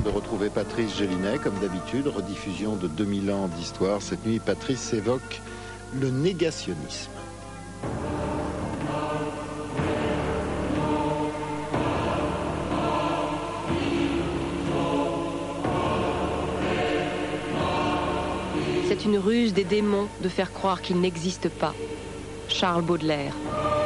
de retrouver Patrice Gélinet, comme d'habitude, rediffusion de 2000 ans d'histoire. Cette nuit, Patrice évoque le négationnisme. C'est une ruse des démons de faire croire qu'il n'existe pas. Charles Baudelaire. «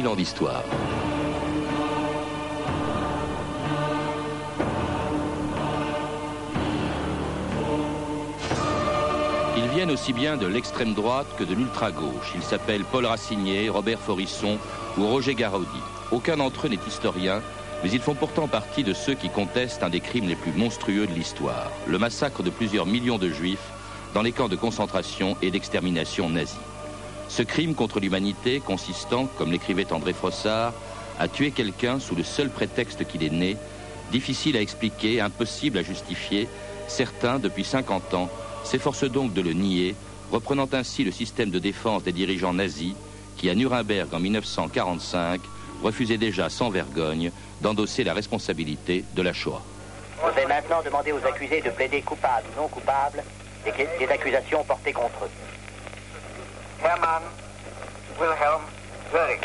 2000 ans d'histoire. Ils viennent aussi bien de l'extrême droite que de l'ultra-gauche. Ils s'appellent Paul Racinier, Robert Forisson ou Roger Garaudy. Aucun d'entre eux n'est historien, mais ils font pourtant partie de ceux qui contestent un des crimes les plus monstrueux de l'histoire, le massacre de plusieurs millions de juifs dans les camps de concentration et d'extermination nazis. Ce crime contre l'humanité consistant, comme l'écrivait André Frossard, à tuer quelqu'un sous le seul prétexte qu'il est né, difficile à expliquer, impossible à justifier, certains, depuis 50 ans, s'efforcent donc de le nier, reprenant ainsi le système de défense des dirigeants nazis qui, à Nuremberg en 1945, refusaient déjà sans vergogne d'endosser la responsabilité de la Shoah. Je vais maintenant demander aux accusés de plaider coupables ou non coupables des accusations portées contre eux. Hermann Wilhelm Göring.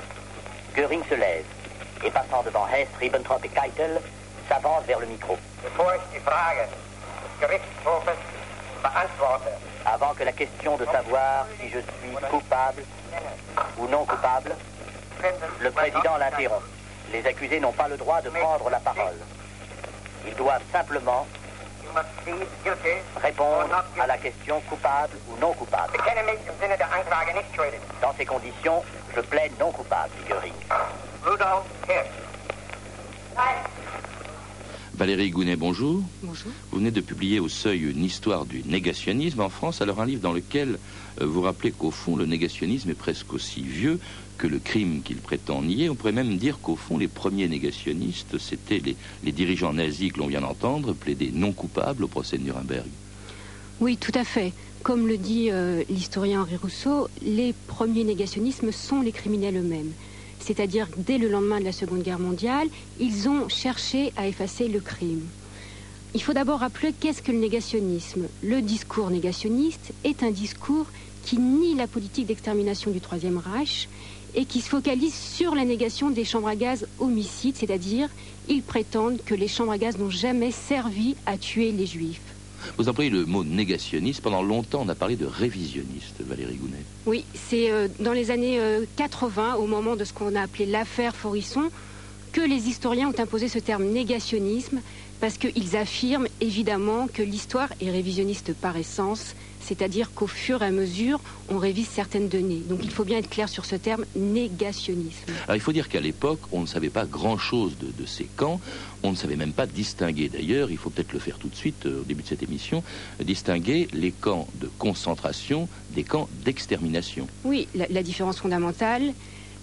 Göring se lève et passant devant Hess, Ribbentrop et Keitel, s'avance vers le micro. Avant que la question de savoir si je suis coupable ou non coupable, le président l'interrompt. Les accusés n'ont pas le droit de prendre la parole. Ils doivent simplement répondre à la question coupable ou non coupable. Dans ces conditions, je plaide non coupable, Göring. Rudolf Hess. Valérie Gounet, bonjour. Bonjour. Vous venez de publier au Seuil une histoire du négationnisme en France, alors un livre dans lequel euh, vous rappelez qu'au fond, le négationnisme est presque aussi vieux que le crime qu'il prétend nier. On pourrait même dire qu'au fond, les premiers négationnistes, c'était les, les dirigeants nazis que l'on vient d'entendre, plaidés non coupables au procès de Nuremberg. Oui, tout à fait. Comme le dit euh, l'historien Henri Rousseau, les premiers négationnismes sont les criminels eux-mêmes. C'est-à-dire, dès le lendemain de la Seconde Guerre mondiale, ils ont cherché à effacer le crime. Il faut d'abord rappeler qu'est-ce que le négationnisme. Le discours négationniste est un discours qui nie la politique d'extermination du Troisième Reich et qui se focalise sur la négation des chambres à gaz homicides, c'est-à-dire ils prétendent que les chambres à gaz n'ont jamais servi à tuer les juifs. Vous employez le mot négationniste. Pendant longtemps, on a parlé de révisionniste, Valérie Gounet. Oui, c'est euh, dans les années euh, 80, au moment de ce qu'on a appelé l'affaire Forisson, que les historiens ont imposé ce terme négationnisme, parce qu'ils affirment évidemment que l'histoire est révisionniste par essence, c'est-à-dire qu'au fur et à mesure, on révise certaines données. Donc il faut bien être clair sur ce terme négationnisme. Alors il faut dire qu'à l'époque, on ne savait pas grand-chose de, de ces camps. On ne savait même pas distinguer d'ailleurs, il faut peut-être le faire tout de suite euh, au début de cette émission, euh, distinguer les camps de concentration des camps d'extermination. Oui, la, la différence fondamentale,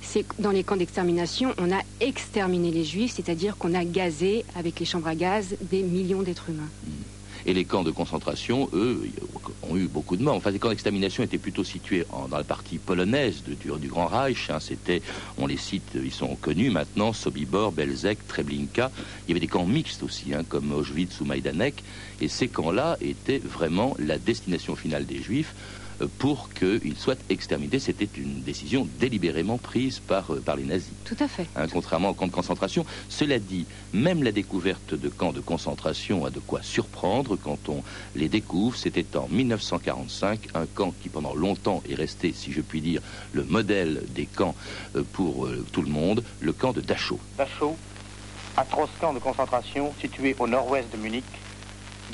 c'est dans les camps d'extermination, on a exterminé les juifs, c'est-à-dire qu'on a gazé avec les chambres à gaz des millions d'êtres humains. Et les camps de concentration, eux, ont eu beaucoup de morts. Enfin, les camps d'extermination étaient plutôt situés dans la partie polonaise du, Grand Reich. hein. C'était, on les cite, ils sont connus maintenant, Sobibor, Belzec, Treblinka. Il y avait des camps mixtes aussi, hein, comme Auschwitz ou Majdanek. Et ces camps-là étaient vraiment la destination finale des Juifs pour qu'ils soient exterminés. C'était une décision délibérément prise par, euh, par les nazis Tout à fait. hein, contrairement aux camps de concentration. Cela dit, même la découverte de camps de concentration a de quoi surprendre quand on les découvre. C'était en 1945, un camp qui pendant longtemps est resté, si je puis dire, le modèle des camps euh, pour euh, tout le monde, le camp de Dachau. Dachau, atroce camp de concentration situé au nord-ouest de Munich,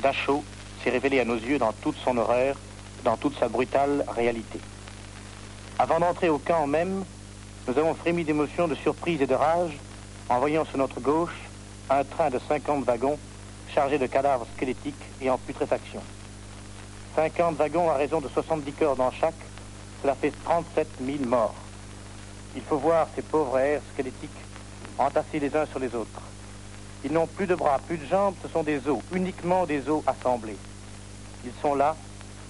Dachau s'est révélé à nos yeux dans toute son horreur, dans toute sa brutale réalité. Avant d'entrer au camp même, nous avons frémi d'émotion, de surprise et de rage en voyant sur notre gauche un train de 50 wagons chargés de cadavres squelettiques et en putréfaction. 50 wagons à raison de 70 corps dans chaque, cela fait 37 000 morts. il faut voir ces pauvres airs squelettiques entassés les uns sur les autres. Ils n'ont plus de bras, plus de jambes, ce sont des os, uniquement des os assemblés. Ils sont là,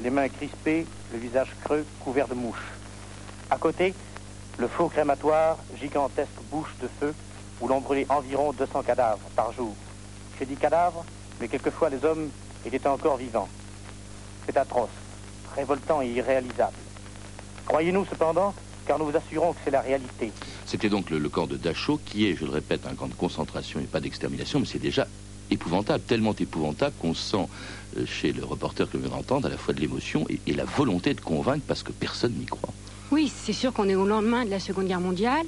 les mains crispées, le visage creux, couvert de mouches. À côté, le faux crématoire, gigantesque bouche de feu, où l'on brûlait environ 200 cadavres par jour. J'ai dit cadavres, mais quelquefois les hommes étaient encore vivants. C'est atroce, révoltant et irréalisable. Croyez-nous cependant, car nous vous assurons que c'est la réalité. C'était donc le, camp de Dachau, qui est, je le répète, un camp de concentration et pas d'extermination, mais c'est déjà épouvantable, tellement épouvantable qu'on sent euh, chez le reporter que nous venons d'entendre à la fois de l'émotion et, la volonté de convaincre parce que personne n'y croit. Oui, c'est sûr qu'on est au lendemain de la Seconde Guerre mondiale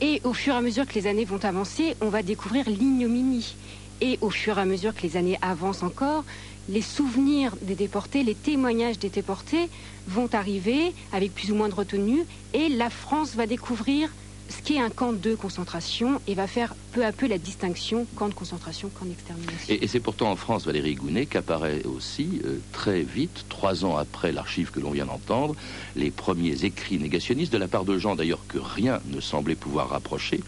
et au fur et à mesure que les années vont avancer, on va découvrir l'ignominie. Et au fur et à mesure que les années avancent encore, les souvenirs des déportés, les témoignages des déportés vont arriver avec plus ou moins de retenue et la France va découvrir ce qui est un camp de concentration et va faire peu à peu la distinction camp de concentration, camp d'extermination. Et, c'est pourtant en France, Valérie Gounet, qu'apparaît aussi euh, très vite, trois ans après l'archive que l'on vient d'entendre, les premiers écrits négationnistes de la part de gens d'ailleurs que rien ne semblait pouvoir rapprocher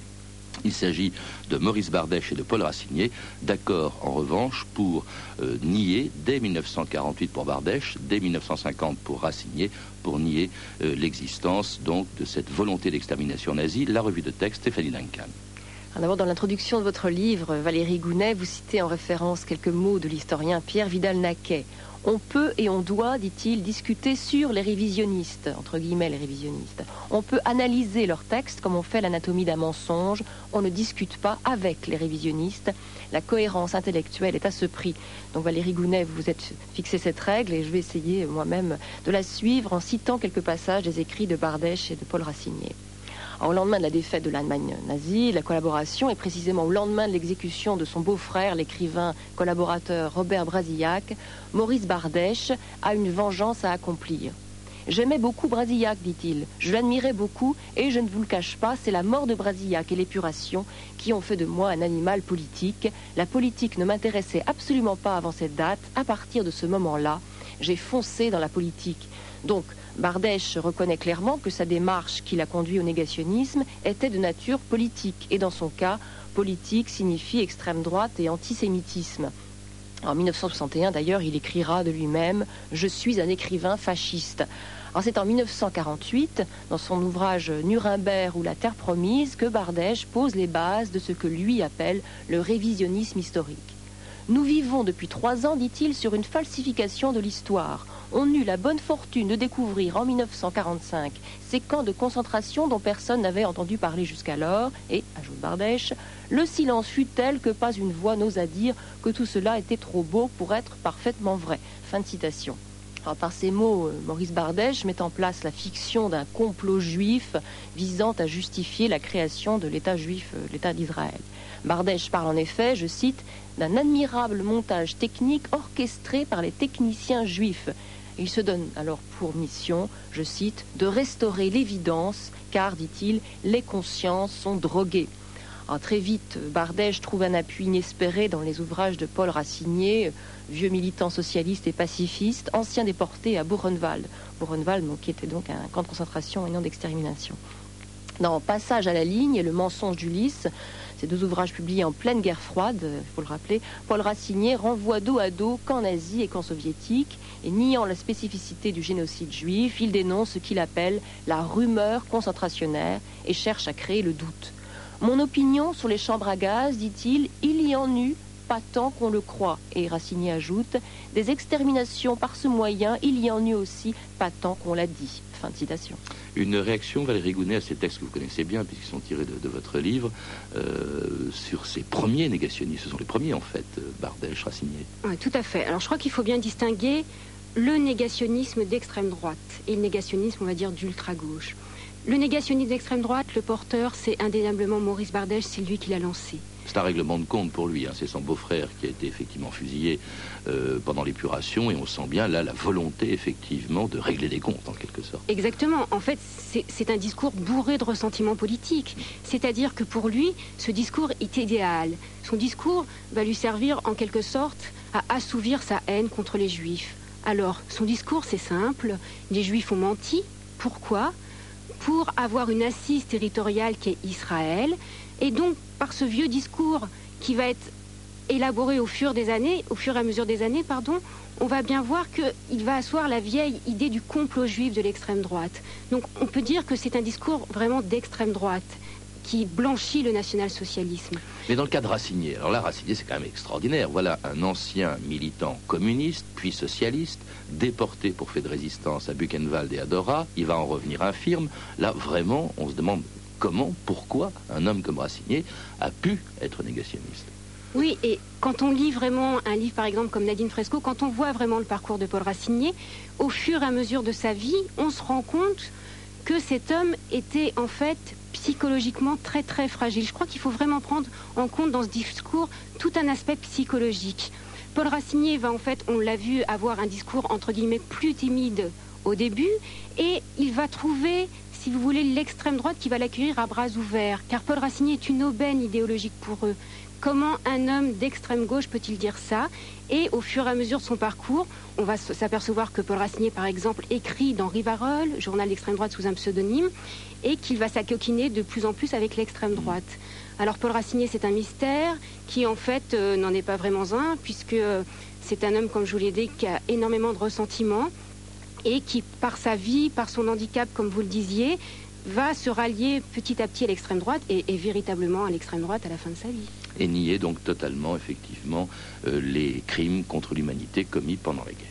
il s'agit de Maurice Bardèche et de Paul Racinier, d'accord en revanche pour euh, nier dès 1948 pour Bardèche, dès 1950 pour Racinier, pour nier euh, l'existence donc de cette volonté d'extermination nazie. La revue de texte, Stéphanie Duncan. D'abord, dans l'introduction de votre livre, Valérie Gounet, vous citez en référence quelques mots de l'historien Pierre Vidal-Naquet. On peut et on doit, dit-il, discuter sur les révisionnistes, entre guillemets les révisionnistes. On peut analyser leurs textes comme on fait l'anatomie d'un mensonge. On ne discute pas avec les révisionnistes. La cohérence intellectuelle est à ce prix. Donc Valérie Gounet, vous vous êtes fixé cette règle et je vais essayer moi-même de la suivre en citant quelques passages des écrits de Bardèche et de Paul Racinier au lendemain de la défaite de l'Allemagne nazie, la collaboration, et précisément au lendemain de l'exécution de son beau-frère, l'écrivain collaborateur Robert Brasillac, Maurice Bardèche a une vengeance à accomplir. J'aimais beaucoup Brasillac, dit-il. Je l'admirais beaucoup et je ne vous le cache pas, c'est la mort de Brasillac et l'épuration qui ont fait de moi un animal politique. La politique ne m'intéressait absolument pas avant cette date. À partir de ce moment-là, j'ai foncé dans la politique. Donc, Bardèche reconnaît clairement que sa démarche qui l'a conduit au négationnisme était de nature politique. Et dans son cas, politique signifie extrême droite et antisémitisme. En 1961, d'ailleurs, il écrira de lui-même Je suis un écrivain fasciste. C'est en 1948, dans son ouvrage Nuremberg ou la Terre promise, que Bardèche pose les bases de ce que lui appelle le révisionnisme historique. Nous vivons depuis trois ans, dit-il, sur une falsification de l'histoire on eut la bonne fortune de découvrir en 1945 ces camps de concentration dont personne n'avait entendu parler jusqu'alors, et, ajoute Bardèche, le silence fut tel que pas une voix n'osa dire que tout cela était trop beau pour être parfaitement vrai. Fin de citation. par ces mots, euh, Maurice Bardèche met en place la fiction d'un complot juif visant à justifier la création de l'État juif, euh, l'État d'Israël. Bardèche parle en effet, je cite, d'un admirable montage technique orchestré par les techniciens juifs il se donne alors pour mission, je cite, de restaurer l'évidence, car, dit-il, les consciences sont droguées. très vite, Bardèche trouve un appui inespéré dans les ouvrages de Paul Racinier, vieux militant socialiste et pacifiste, ancien déporté à Buchenwald. Buchenwald, qui était donc un camp de concentration et non d'extermination. Dans Passage à la ligne Le mensonge d'Ulysse, deux ouvrages publiés en pleine guerre froide, il faut le rappeler, Paul Racinier renvoie dos à dos camp nazi et camp soviétique, et niant la spécificité du génocide juif, il dénonce ce qu'il appelle la rumeur concentrationnaire et cherche à créer le doute. Mon opinion sur les chambres à gaz, dit-il, il y en eut, pas tant qu'on le croit. Et Racinier ajoute, des exterminations par ce moyen, il y en eut aussi, pas tant qu'on l'a dit. Fin de citation. Une réaction, Valérie Gounet, à ces textes que vous connaissez bien, puisqu'ils sont tirés de, votre livre, euh, sur ces premiers négationnistes. Ce sont les premiers, en fait, euh, Bardèche, Racinier. Oui, tout à fait. Alors, je crois qu'il faut bien distinguer le négationnisme d'extrême droite et le négationnisme, on va dire, d'ultra-gauche. Le négationnisme d'extrême droite, le porteur, c'est indéniablement Maurice Bardèche, c'est lui qui l'a lancé. C'est un règlement de compte pour lui. Hein. C'est son beau-frère qui a été effectivement fusillé euh, pendant l'épuration et on sent bien là la volonté effectivement de régler des comptes en quelque sorte. Exactement. En fait, c'est un discours bourré de ressentiment politique. C'est-à-dire que pour lui, ce discours est idéal. Son discours va lui servir en quelque sorte à assouvir sa haine contre les juifs alors, son discours, c'est simple. Les Juifs ont menti. Pourquoi? Pour avoir une assise territoriale qui est Israël. Et donc, par ce vieux discours qui va être élaboré au fur des années, au fur et à mesure des années, pardon, on va bien voir qu'il va asseoir la vieille idée du complot juif de l'extrême droite. Donc on peut dire que c'est un discours vraiment d'extrême droite qui blanchit le national-socialisme. Mais dans le cas de Racinier, alors là, Racinier, c'est quand même extraordinaire. Voilà un ancien militant communiste, puis socialiste, déporté pour fait de résistance à Buchenwald et à Dora. Il va en revenir infirme. Là, vraiment, on se demande comment, pourquoi un homme comme Racinier a pu être négationniste. Oui, et quand on lit vraiment un livre, par exemple, comme Nadine Fresco, quand on voit vraiment le parcours de Paul Racinier, au fur et à mesure de sa vie, on se rend compte que cet homme était en fait psychologiquement très très fragile. Je crois qu'il faut vraiment prendre en compte dans ce discours tout un aspect psychologique. Paul Racinier va en fait, on l'a vu, avoir un discours entre guillemets plus timide au début et il va trouver si vous voulez, l'extrême droite qui va l'accueillir à bras ouverts, car Paul Racinier est une aubaine idéologique pour eux. Comment un homme d'extrême gauche peut-il dire ça? Et au fur et à mesure de son parcours, on va s'apercevoir que Paul Racinier, par exemple, écrit dans Rivarol, journal d'extrême droite sous un pseudonyme, et qu'il va s'acoquiner de plus en plus avec l'extrême droite. Alors Paul Racinier, c'est un mystère qui, en fait, euh, n'en est pas vraiment un, puisque euh, c'est un homme, comme je vous l'ai dit, qui a énormément de ressentiments et qui, par sa vie, par son handicap, comme vous le disiez, va se rallier petit à petit à l'extrême droite et, véritablement à l'extrême droite à la fin de sa vie. Et nier donc totalement, effectivement, euh, les crimes contre l'humanité commis pendant la guerre.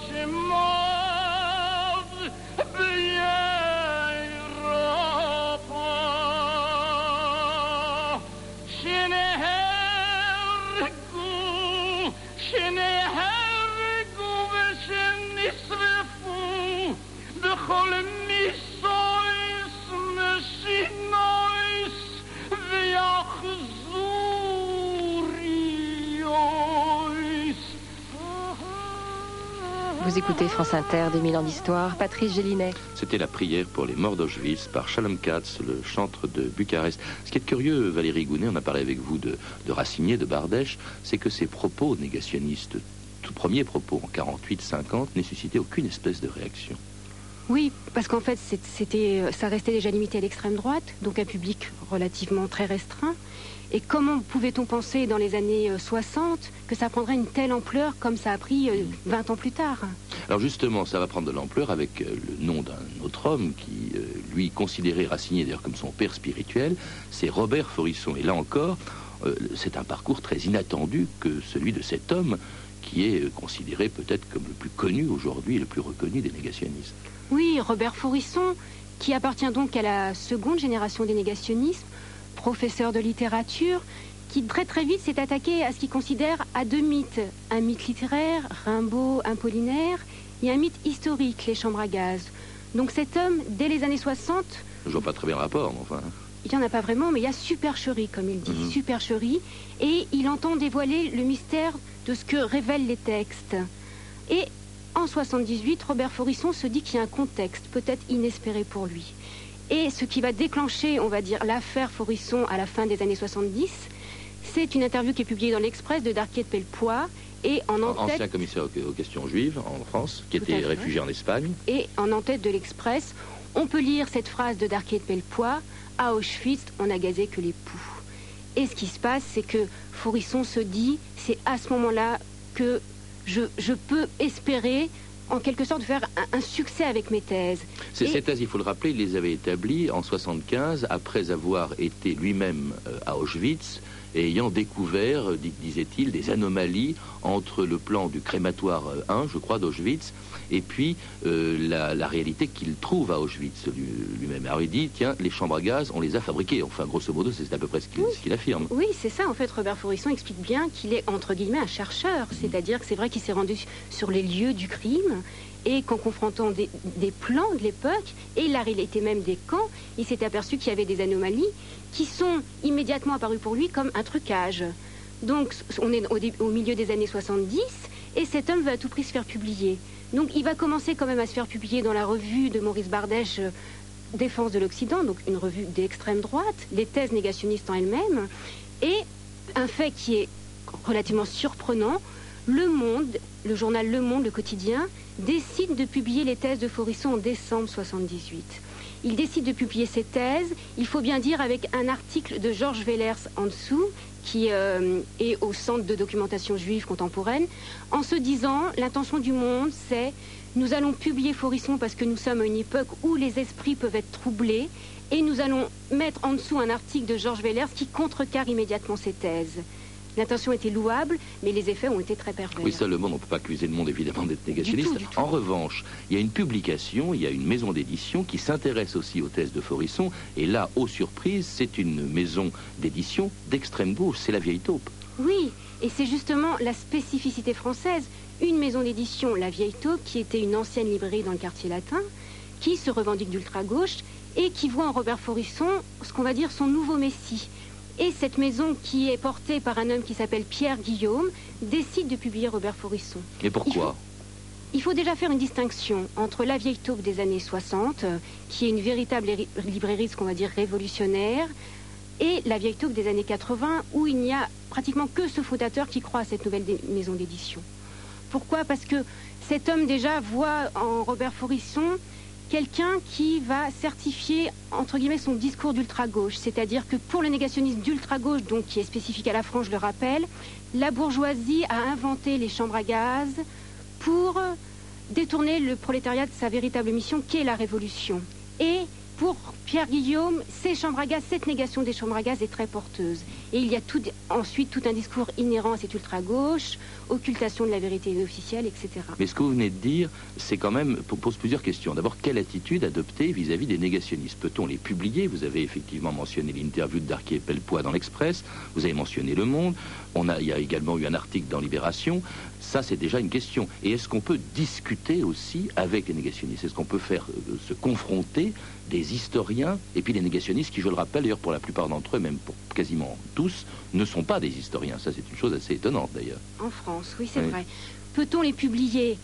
Vous écoutez France Inter, 2000 ans d'histoire. Patrice Gélinet. C'était la prière pour les morts d'Auschwitz par Shalom Katz, le chantre de Bucarest. Ce qui est curieux, Valérie Gounet, on a parlé avec vous de, de Racinier, de Bardèche, c'est que ces propos négationnistes, tout premiers propos en 48-50, nécessitaient aucune espèce de réaction. Oui, parce qu'en fait, c'était, ça restait déjà limité à l'extrême droite, donc un public relativement très restreint. Et comment pouvait-on penser dans les années 60 euh, que ça prendrait une telle ampleur comme ça a pris 20 euh, ans plus tard? Alors justement, ça va prendre de l'ampleur avec euh, le nom d'un autre homme qui, lui, considérait Racinier d'ailleurs comme son père spirituel, c'est Robert Forisson. Et là encore, c'est un parcours très inattendu que celui de cet homme qui est considéré peut-être comme le plus connu aujourd'hui, le plus reconnu des négationnistes. Oui, Robert Forisson, qui appartient donc à la seconde génération des négationnistes, professeur de littérature, qui très très vite s'est attaqué à ce qu'il considère à deux mythes. Un mythe littéraire, Rimbaud, Apollinaire, et un mythe historique, les chambres à gaz. Donc cet homme, dès les années 60... Je vois pas très bien le rapport, mais enfin... Il n'y en a pas vraiment, mais il y a supercherie, comme il dit, mhm. supercherie, et il entend dévoiler le mystère de ce que révèlent les textes. Et en 78, Robert Forisson se dit qu'il y a un contexte peut-être inespéré pour lui. Et ce qui va déclencher, on va dire, l'affaire Forisson à la fin des années 70, c'est une interview qui est publiée dans l'Express de Darquier de Pellepoix. Et en, Ancien commissaire aux questions juives en France, qui était réfugié en Espagne. Et en en-tête de l'Express, on peut lire cette phrase de Darquier de Pellepoix À Auschwitz, on n'a gazé que les poux. Et ce qui se passe, c'est que Forisson se dit c'est à ce moment-là que je, je peux espérer en quelque sorte faire un, succès avec mes thèses. Ces thèses, il faut le rappeler, il les avait établies en 75 après avoir été lui-même euh, à Auschwitz et ayant découvert, dis- disait-il, des anomalies entre le plan du crématoire euh, 1, je crois, d'Auschwitz, et puis euh, la, la réalité qu'il trouve à Auschwitz lui- lui-même. Alors il dit, tiens, les chambres à gaz, on les a fabriquées. Enfin, grosso modo, c'est à peu près ce qu'il affirme. Oui, c'est ça. En fait, Robert Faurisson explique bien qu'il est, entre guillemets, un chercheur. C'est-à-dire que c'est vrai qu'il s'est rendu sur les lieux du crime et qu'en confrontant des, plans de l'époque et la réalité même des camps, il s'est aperçu qu'il y avait des anomalies qui sont immédiatement apparues pour lui comme un trucage. Donc, on est au, milieu des années 70 et cet homme veut à tout prix se faire publier. Donc, il va commencer quand même à se faire publier dans la revue de Maurice Bardèche, euh, Défense de l'Occident, donc une revue d'extrême droite, les thèses négationnistes en elles-mêmes. Et un fait qui est relativement surprenant, Le Monde, le journal Le Monde, le quotidien, décide de publier les thèses de Faurisson en décembre 78. Il décide de publier ces thèses, il faut bien dire avec un article de Georges Wellers en dessous, qui euh, est au Centre de documentation juive contemporaine, en se disant l'intention du monde, c'est nous allons publier Faurisson parce que nous sommes à une époque où les esprits peuvent être troublés, et nous allons mettre en dessous un article de Georges Wellers qui contrecarre immédiatement ces thèses. L'intention était louable, mais les effets ont été très pervers. Oui, monde, on ne peut pas accuser le monde évidemment d'être négationniste. Du tout, du tout. En revanche, il y a une publication, il y a une maison d'édition qui s'intéresse aussi aux thèses de Faurisson. Et là, aux surprises, c'est une maison d'édition d'extrême gauche. C'est la vieille taupe. Oui, et c'est justement la spécificité française. Une maison d'édition, La Vieille Taupe, qui était une ancienne librairie dans le quartier latin, qui se revendique d'ultra-gauche et qui voit en Robert Faurisson ce qu'on va dire son nouveau messie. Et cette maison, qui est portée par un homme qui s'appelle Pierre Guillaume, décide de publier Robert Faurisson. Mais pourquoi Il faut déjà faire une distinction entre la vieille taupe des années 60, euh, qui est une véritable ri- librairie, ce qu'on va dire révolutionnaire, et la vieille taupe des années 80, où il n'y a pratiquement que ce fondateur qui croit à cette nouvelle maison d'édition. Pourquoi? Parce que cet homme déjà voit en Robert Faurisson quelqu'un qui va certifier, entre guillemets, son discours d'ultra-gauche. C'est-à-dire que pour le négationnisme d'ultra-gauche, donc qui est spécifique à la France, je le rappelle, la bourgeoisie a inventé les chambres à gaz pour détourner le prolétariat de sa véritable mission, qui est la révolution. Et pour Pierre Guillaume, ces chambres à gaz, cette négation des chambres à gaz est très porteuse. Et il y a tout, ensuite tout un discours inhérent à cette ultra-gauche, occultation de la vérité officielle, etc. Mais ce que vous venez de dire, c'est quand même po- pose plusieurs questions. D'abord, quelle attitude adopter vis-à-vis des négationnistes? Peut-on les publier? Vous avez effectivement mentionné l'interview de Darquier Pellepoix dans l'Express. Vous avez mentionné Le Monde. On a, il y a également eu un article dans Libération. Ça, c'est déjà une question. Et est-ce qu'on peut discuter aussi avec les négationnistes? Est-ce qu'on peut faire euh, se confronter des historiens et puis les négationnistes qui, je le rappelle, d'ailleurs pour la plupart d'entre eux, même pour quasiment tous, ne sont pas des historiens? Ça, c'est une chose assez étonnante d'ailleurs. En France, oui, c'est Oui. vrai. Peut-on les publier?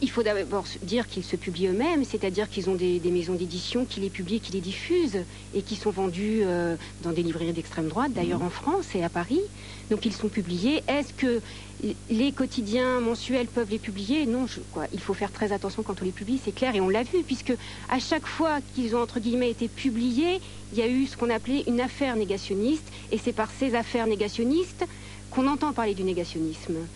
Il faut d'abord dire qu'ils se publient eux-mêmes, c'est-à-dire qu'ils ont des, des maisons d'édition qui les publient, qui les diffusent et qui sont vendus euh, dans des librairies d'extrême droite, d'ailleurs en France et à Paris. Donc ils sont publiés. Est-ce que les quotidiens mensuels peuvent les publier? Non, je, quoi. il faut faire très attention quand on les publie, c'est clair, et on l'a vu, puisque à chaque fois qu'ils ont entre guillemets été publiés, il y a eu ce qu'on appelait une affaire négationniste, et c'est par ces affaires négationnistes qu'on entend parler du négationnisme.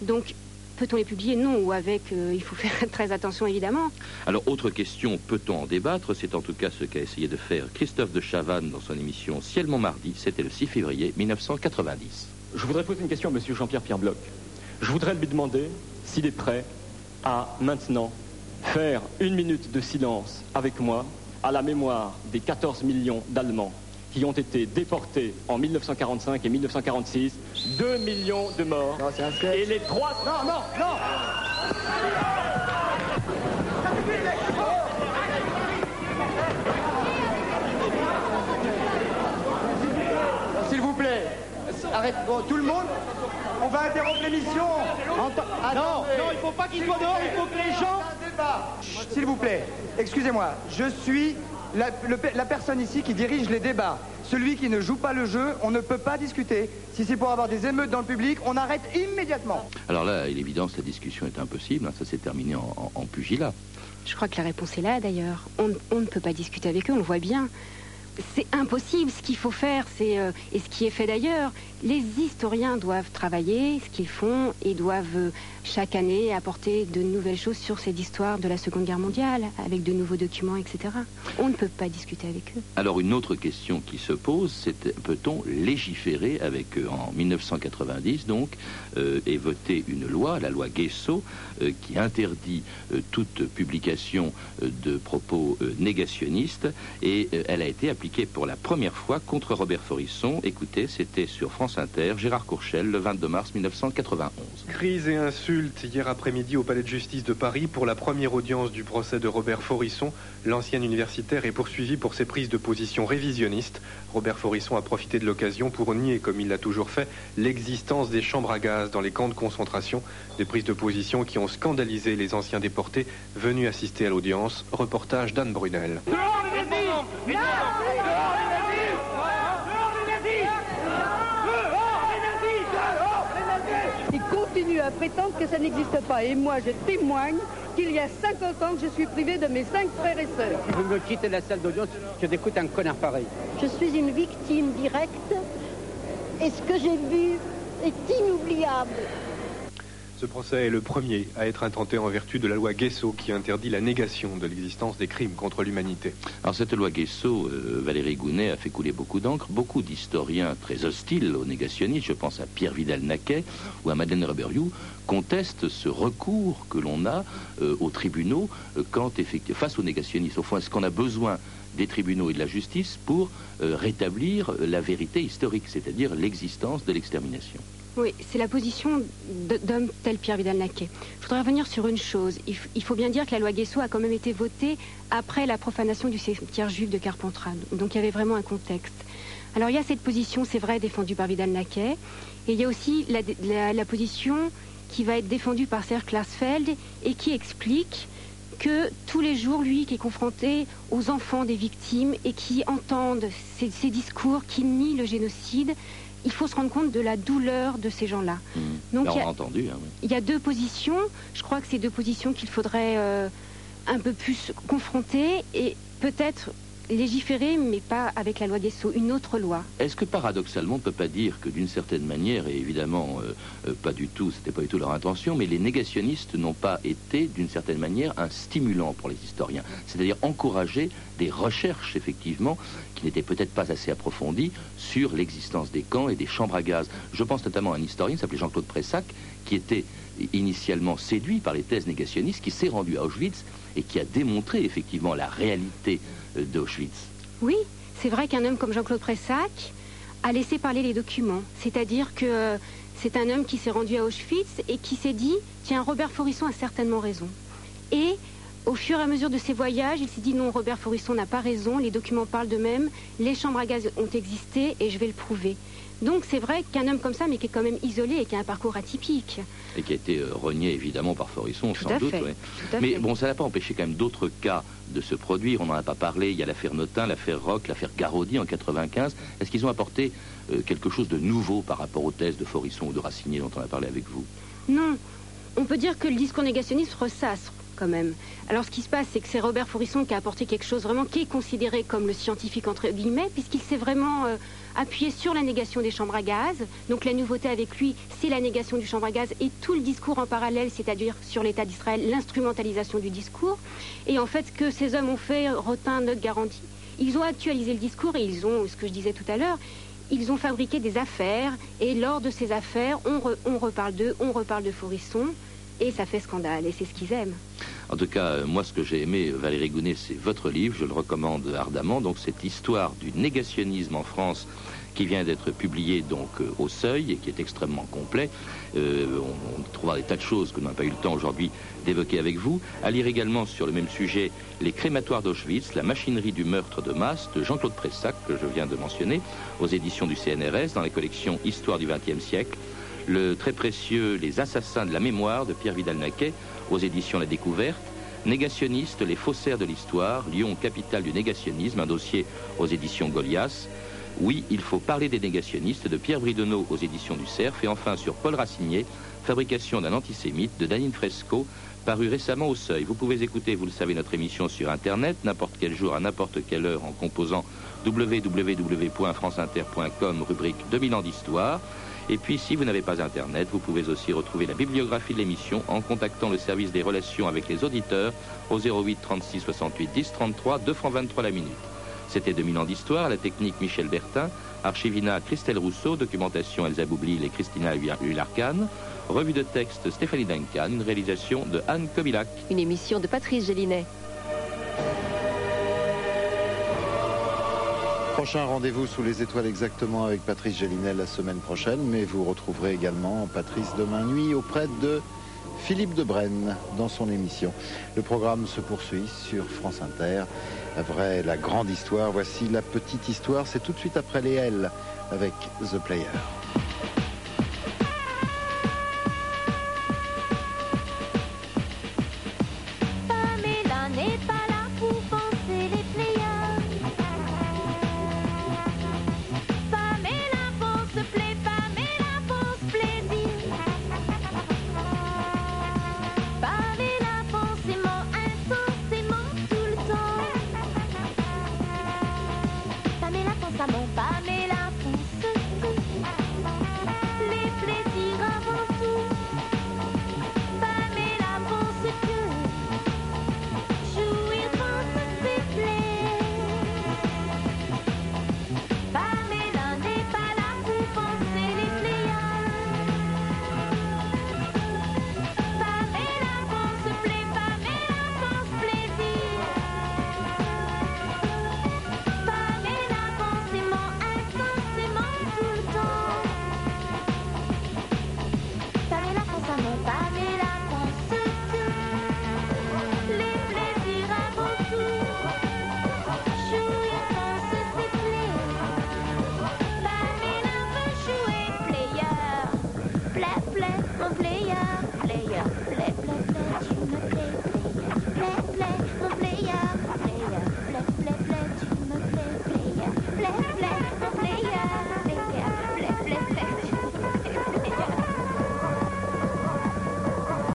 Donc, peut-on les publier Non, ou avec, euh, il faut faire très attention évidemment. Alors, autre question, peut-on en débattre? C'est en tout cas ce qu'a essayé de faire Christophe de Chavannes dans son émission Ciel Montmardi. C'était le 6 février 1990. Je voudrais poser une question à M. Jean-Pierre Pierre Bloch. Je voudrais lui demander s'il est prêt à maintenant faire une minute de silence avec moi à la mémoire des 14 millions d'Allemands qui ont été déportés en 1945 et 1946. 2 millions de morts. et les trois... Non, non, non S'il vous plaît. Arrête. Bon, tout le monde. On va interrompre l'émission. Ent- Non, non, il faut pas qu'il soit dehors, il faut que les gens... S'il vous plaît. Excusez-moi. Je suis la, le pe- la personne ici qui dirige les débats. Celui qui ne joue pas le jeu, on ne peut pas discuter. Si c'est pour avoir des émeutes dans le public, on arrête immédiatement. Alors là, à l'évidence, la discussion est impossible. hein. Ça s'est terminé en, en- en pugilat. Je crois que la réponse est là d'ailleurs. On, on ne peut pas discuter avec eux, on le voit bien. C'est impossible. Ce qu'il faut faire, c'est euh, et ce qui est fait d'ailleurs, les historiens doivent travailler ce qu'ils font et doivent euh, chaque année apporter de nouvelles choses sur cette histoire de la Seconde Guerre mondiale, avec de nouveaux documents, etc. On ne peut pas discuter avec eux. Alors une autre question qui se pose, c'est peut-on légiférer avec eux En 1990, donc, euh, est une loi, la loi Guesso, euh, qui interdit toute publication de propos négationnistes, et elle a été appliquée pour la première fois contre Robert Forisson. Écoutez, c'était sur France Inter, Gérard Courchel, le 22 mars 1991. Crise et insultes hier après-midi au Palais de justice de Paris pour la première audience du procès de Robert Forisson. L'ancien universitaire est poursuivi pour ses prises de position révisionnistes. Robert Forisson a profité de l'occasion pour nier, comme il l'a toujours fait, l'existence des chambres à gaz dans les camps de concentration. Des prises de position qui ont scandalisé les anciens déportés venus assister à l'audience. Reportage d'Anne Brunel. Ils continuent à prétendre que ça n'existe pas. Et moi, je témoigne qu'il y a 50 ans que je suis privé de mes cinq frères et sœurs. Vous me quittez la salle d'audience, je d'écouter un connard pareil. Je suis une victime directe et ce que j'ai vu est inoubliable. Ce procès est le premier à être intenté en vertu de la loi Guesso qui interdit la négation de l'existence des crimes contre l'humanité. Alors cette loi Guesso, euh, Valérie Gounet a fait couler beaucoup d'encre. Beaucoup d'historiens très hostiles aux négationnistes, je pense à Pierre Vidal-Naquet ou à Madeleine Reberiou, contestent ce recours que l'on a euh, aux tribunaux euh, quand face aux négationnistes. Au fond, est-ce qu'on a besoin des tribunaux et de la justice pour rétablir la vérité historique, c'est-à-dire l'existence de l'extermination? Oui, c'est la position d'hommes tels Pierre Vidal-Naquet. Je voudrais revenir sur une chose. Il, faut bien dire que la loi Guesso a quand même été votée après la profanation du cimetière juif de Carpentras. Donc il y avait vraiment un contexte. Alors il y a cette position, c'est vrai, défendue par Vidal-Naquet. Et il y a aussi la position qui va être défendue par Serge Klarsfeld et qui explique que tous les jours, lui qui est confronté aux enfants des victimes et qui entendent ces, ces discours qui nient le génocide, il faut se rendre compte de la douleur de ces gens-là. Donc, Là, il y on a- a entendu. hein, oui. Il y a deux positions. Je crois que c'est deux positions qu'il faudrait euh, un peu plus confronter et peut-être légiférer, mais pas avec la loi Guesso, une autre loi. Est-ce que paradoxalement, on ne peut pas dire que d'une certaine manière, et évidemment euh, euh, pas du tout, c'était pas du tout leur intention, mais les négationnistes n'ont pas été d'une certaine manière un stimulant pour les historiens, c'est-à-dire encourager des recherches effectivement qui n'étaient peut-être pas assez approfondies sur l'existence des camps et des chambres à gaz. Je pense notamment à un historien s'appelait Jean-Claude Pressac, qui était initialement séduit par les thèses négationnistes, qui s'est rendu à Auschwitz et qui a démontré effectivement la réalité euh, d'Auschwitz. Oui, c'est vrai qu'un homme comme Jean-Claude Pressac a laissé parler les documents. C'est-à-dire que euh, c'est un homme qui s'est rendu à Auschwitz et qui s'est dit tiens, Robert Forisson a certainement raison. Et au fur et à mesure de ses voyages, il s'est dit non, Robert Forisson n'a pas raison, les documents parlent d'eux-mêmes, les chambres à gaz ont existé et je vais le prouver. Donc c'est vrai qu'un homme comme ça, mais qui est quand même isolé et qui a un parcours atypique. et qui a été euh, renié évidemment par Forisson, Tout sans doute. fait, ouais. tout à Mais fait. bon, ça n'a pas empêché quand même d'autres cas de se produire. On n'en a pas parlé. Il y a l'affaire Notin, l'affaire Rock, l'affaire Garaudy en 95. Est-ce qu'ils ont apporté euh, quelque chose de nouveau par rapport aux thèses de Forisson ou de Racinier dont on a parlé avec vous? Non, on peut dire que le discours négationniste ressasse quand même. Alors ce qui se passe, c'est que c'est Robert Forisson qui a apporté quelque chose vraiment qui est considéré comme le scientifique entre guillemets, puisqu'il s'est vraiment euh, appuyé sur la négation des chambres à gaz. Donc la nouveauté avec lui, c'est la négation du chambre à gaz et tout le discours en parallèle, c'est-à-dire sur l'État d'Israël, l'instrumentalisation du discours. Et en fait, ce que ces hommes ont fait retint notre garantie. Ils ont actualisé le discours et ils ont, ce que je disais tout à l'heure, ils ont fabriqué des affaires et lors de ces affaires, on, on reparle d'eux, on reparle de Forisson et ça fait scandale et c'est ce qu'ils aiment. En tout cas, euh, moi, ce que j'ai aimé, euh, Valérie Gounet, c'est votre livre. Je le recommande ardemment. Donc, cette histoire du négationnisme en France qui vient d'être publié donc euh, au Seuil et qui est extrêmement complet. On, on trouvera des tas de choses que nous n'avons pas eu le temps aujourd'hui d'évoquer avec vous. À lire également sur le même sujet Les crématoires d'Auschwitz, la machinerie du meurtre de masse de Jean-Claude Pressac, que je viens de mentionner, aux éditions du CNRS, dans la collection Histoire du XXe siècle. Le très précieux Les assassins de la mémoire de Pierre Vidal-Naquet, aux éditions La Découverte. Négationnistes, les faussaires de l'histoire, Lyon, capitale du négationnisme, un dossier aux éditions Goliath. Oui, il faut parler des négationnistes de Pierre Bridenneau aux éditions du Cerf. Et enfin sur Paul Racinier, fabrication d'un antisémite de Danine Fresco, paru récemment au Seuil. Vous pouvez écouter, vous le savez, notre émission sur Internet, n'importe quel jour, à n'importe quelle heure, en composant www.franceinter.com, rubrique 2000 ans d'histoire. Et puis, si vous n'avez pas Internet, vous pouvez aussi retrouver la bibliographie de l'émission en contactant le service des relations avec les auditeurs au 08 36 68 10 33, 2 francs 23 la minute. C'était 2000 ans d'histoire, la technique Michel Bertin, Archivina Christelle Rousseau, documentation Elsa Boublil et Christina Hularcan, revue de texte Stéphanie Duncan, réalisation de Anne Kobilac. Une émission de Patrice Gélinet. Prochain rendez-vous sous les étoiles exactement avec Patrice Gélinet la semaine prochaine, mais vous retrouverez également Patrice demain nuit auprès de Philippe de Brenne dans son émission. Le programme se poursuit sur France Inter. La vraie, la grande histoire. Voici la petite histoire. C'est tout de suite après les L avec The Player.